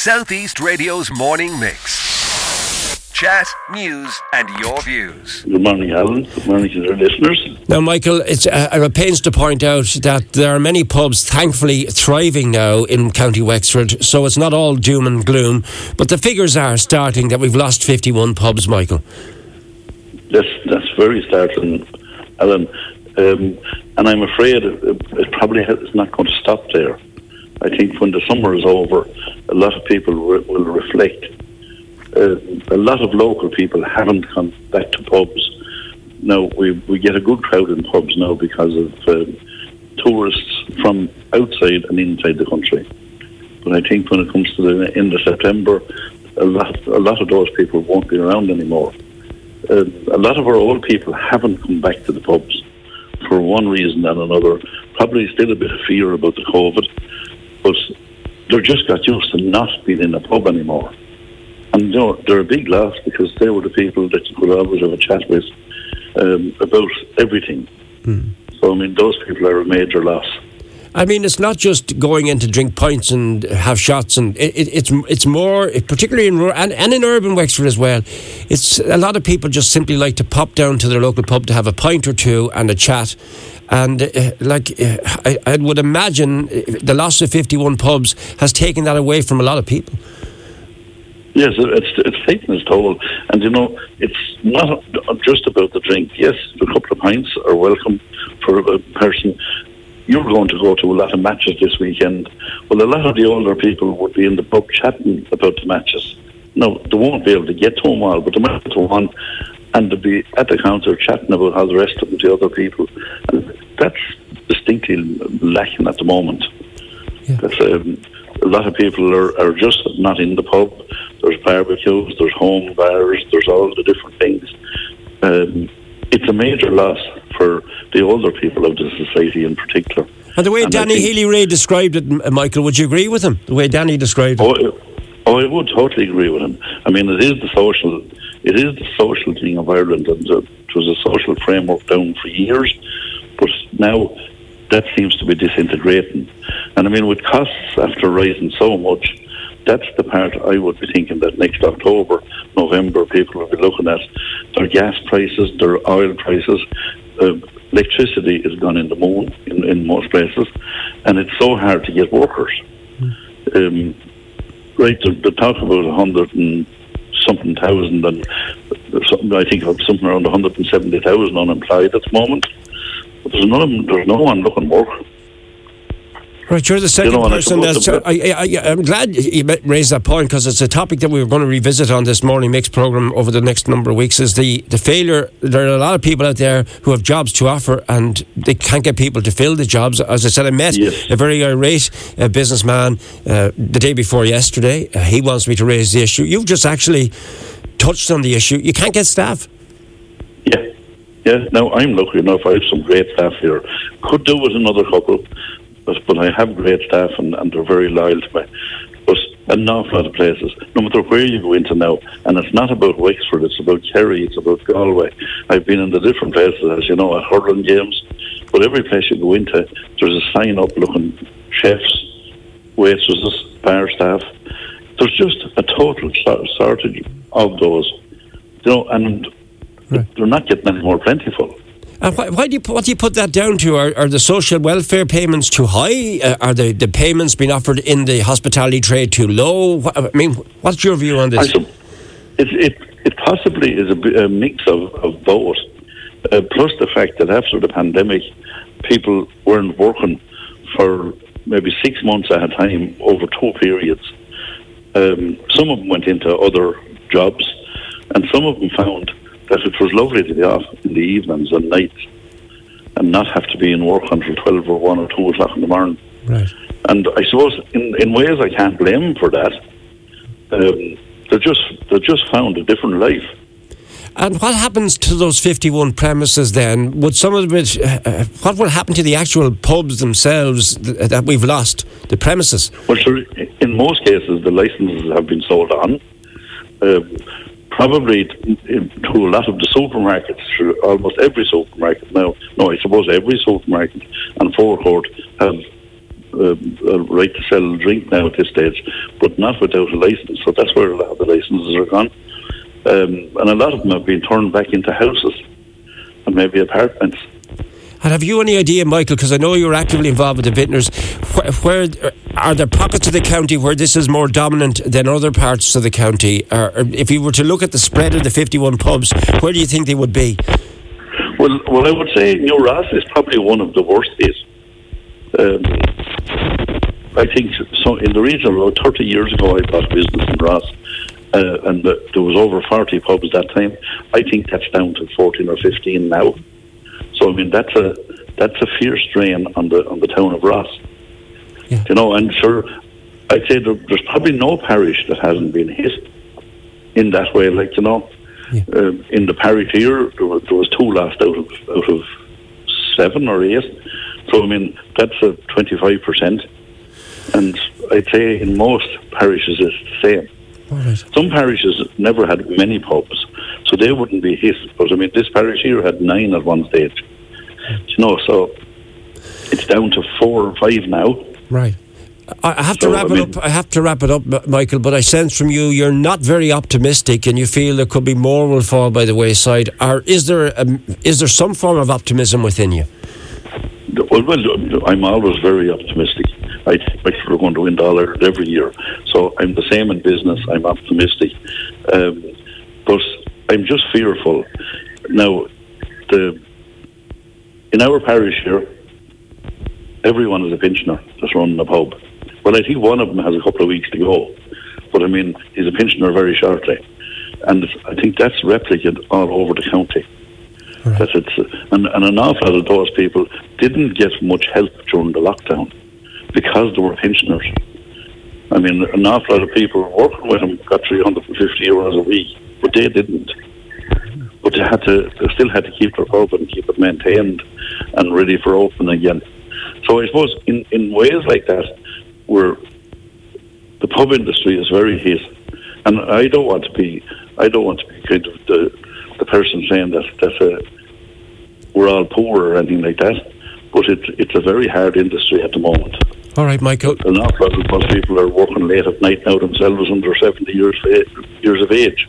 Southeast Radio's morning mix. Chat, news, and your views. Good morning, Alan. Good morning to the listeners. Now, Michael, it's uh, it pains to point out that there are many pubs, thankfully, thriving now in County Wexford. So it's not all doom and gloom, but the figures are starting that we've lost 51 pubs, Michael. That's that's very startling, Alan. Um, and I'm afraid it, it probably is not going to stop there. I think when the summer is over, a lot of people re- will reflect. Uh, a lot of local people haven't come back to pubs. Now we we get a good crowd in pubs now because of uh, tourists from outside and inside the country. But I think when it comes to the end of September, a lot a lot of those people won't be around anymore. Uh, a lot of our old people haven't come back to the pubs for one reason and another. Probably still a bit of fear about the COVID but they're just got used to not being in a pub anymore. And you know, they're a big loss because they were the people that you could always have a chat with um, about everything. Mm. So, I mean, those people are a major loss. I mean, it's not just going in to drink pints and have shots, and it, it, it's it's more, particularly in and, and in urban Wexford as well. It's a lot of people just simply like to pop down to their local pub to have a pint or two and a chat, and uh, like uh, I, I, would imagine, uh, the loss of fifty-one pubs has taken that away from a lot of people. Yes, it's it's taken its toll, and you know it's not just about the drink. Yes, a couple of pints are welcome for a person. You're going to go to a lot of matches this weekend. Well, a lot of the older people would be in the pub chatting about the matches. No, they won't be able to get to them all, but they might get to one and to be at the counter chatting about how the rest of the other people. And that's distinctly lacking at the moment. Yeah. Um, a lot of people are, are just not in the pub. There's barbecues, there's home bars, there's all the different things. Um, it's a major loss for the older people of the society in particular. And the way and Danny Healy Ray described it, Michael, would you agree with him? The way Danny described it? Oh, oh, I would totally agree with him. I mean, it is the social it is the social thing of Ireland, and it was a social framework down for years, but now that seems to be disintegrating. And I mean, with costs after rising so much, that's the part I would be thinking that next October, November, people will be looking at their gas prices, their oil prices. Uh, electricity is gone in the moon in, in most places, and it's so hard to get workers. Mm. Um, right, they, they talk about 100 and something thousand, and something I think something around 170,000 unemployed at the moment. But there's none, there's no one looking work. Right, you're the second you know, person that's. I, I, am glad you raised that point because it's a topic that we were going to revisit on this morning mix program over the next number of weeks. Is the the failure? There are a lot of people out there who have jobs to offer and they can't get people to fill the jobs. As I said, I met yes. a very irate uh, businessman uh, the day before yesterday. Uh, he wants me to raise the issue. You've just actually touched on the issue. You can't get staff. Yeah. Yeah, now I'm lucky enough. I have some great staff here. Could do with another couple but, but I have great staff and, and they're very loyal to me. But an awful lot of places, no matter where you go into now, and it's not about Wexford, it's about Kerry, it's about Galway. I've been in the different places, as you know, at hurling games, but every place you go into, there's a sign up looking chefs, waitresses, bar staff. There's just a total shortage of those, you know, and right. they're not getting any more plentiful. And why, why, do you what do you put that down to? Are, are the social welfare payments too high? Uh, are the, the payments being offered in the hospitality trade too low? I mean, what's your view on this? it, it, it possibly is a, a mix of, of both. Uh, plus the fact that after the pandemic, people weren't working for maybe six months at a time over two periods. Um, some of them went into other jobs, and some of them found that it was lovely to be off in the evenings and nights and not have to be in work until 12 or 1 or 2 o'clock in the morning. Right. And I suppose in, in ways I can't blame them for that. Um, they just they just found a different life. And what happens to those 51 premises then? Would some of it, uh, uh, what will happen to the actual pubs themselves th- that we've lost, the premises? Well, sure, in most cases, the licenses have been sold on. Um, probably to a lot of the supermarkets, through almost every supermarket now. No, I suppose every supermarket and forecourt have uh, a right to sell drink now at this stage, but not without a license. So that's where a lot of the licenses are gone. Um, and a lot of them have been turned back into houses and maybe apartments. And have you any idea, Michael, because I know you're actively involved with the vintners, where, are there pockets of the county where this is more dominant than other parts of the county? Or, or if you were to look at the spread of the 51 pubs, where do you think they would be? Well, well, I would say New Ross is probably one of the worst days. Um, I think so. In the region, about 30 years ago, I bought business in Ross, uh, and the, there was over 40 pubs that time. I think that's down to 14 or 15 now. So I mean, that's a that's a fierce drain on the on the town of Ross. Yeah. You know, and sure, I'd say there, there's probably no parish that hasn't been hit in that way. Like you know, yeah. uh, in the parish here, there was, there was two lost out of out of seven or eight. So I mean, that's a twenty five percent, and I'd say in most parishes it's the same. Right. Some parishes never had many pubs, so they wouldn't be hit. But I mean, this parish here had nine at one stage. You know, so it's down to four or five now. Right. I have so, to wrap I mean, it up. I have to wrap it up, Michael. But I sense from you you're not very optimistic, and you feel there could be more will fall by the wayside. Or is there a, is there some form of optimism within you? Well, well, I'm always very optimistic. I think we're going to win dollars every year. So I'm the same in business. I'm optimistic, um, but I'm just fearful. Now, the in our parish here, everyone is a pensioner that's running a pub. Well, I think one of them has a couple of weeks to go, but I mean, he's a pensioner very shortly, and I think that's replicated all over the county. Right. That it's and, and an awful lot of those people didn't get much help during the lockdown because they were pensioners. I mean, an awful lot of people working with them got 350 euros a week, but they didn't. But they had to, they still had to keep their pub and keep it maintained and ready for open again. So I suppose in, in ways like that, where the pub industry is very hit, and I don't want to be, I don't want to be kind of the the person saying that that uh, we're all poor or anything like that, but it's it's a very hard industry at the moment. All right, Michael. An awful lot of people are working late at night now themselves under 70 years, years of age.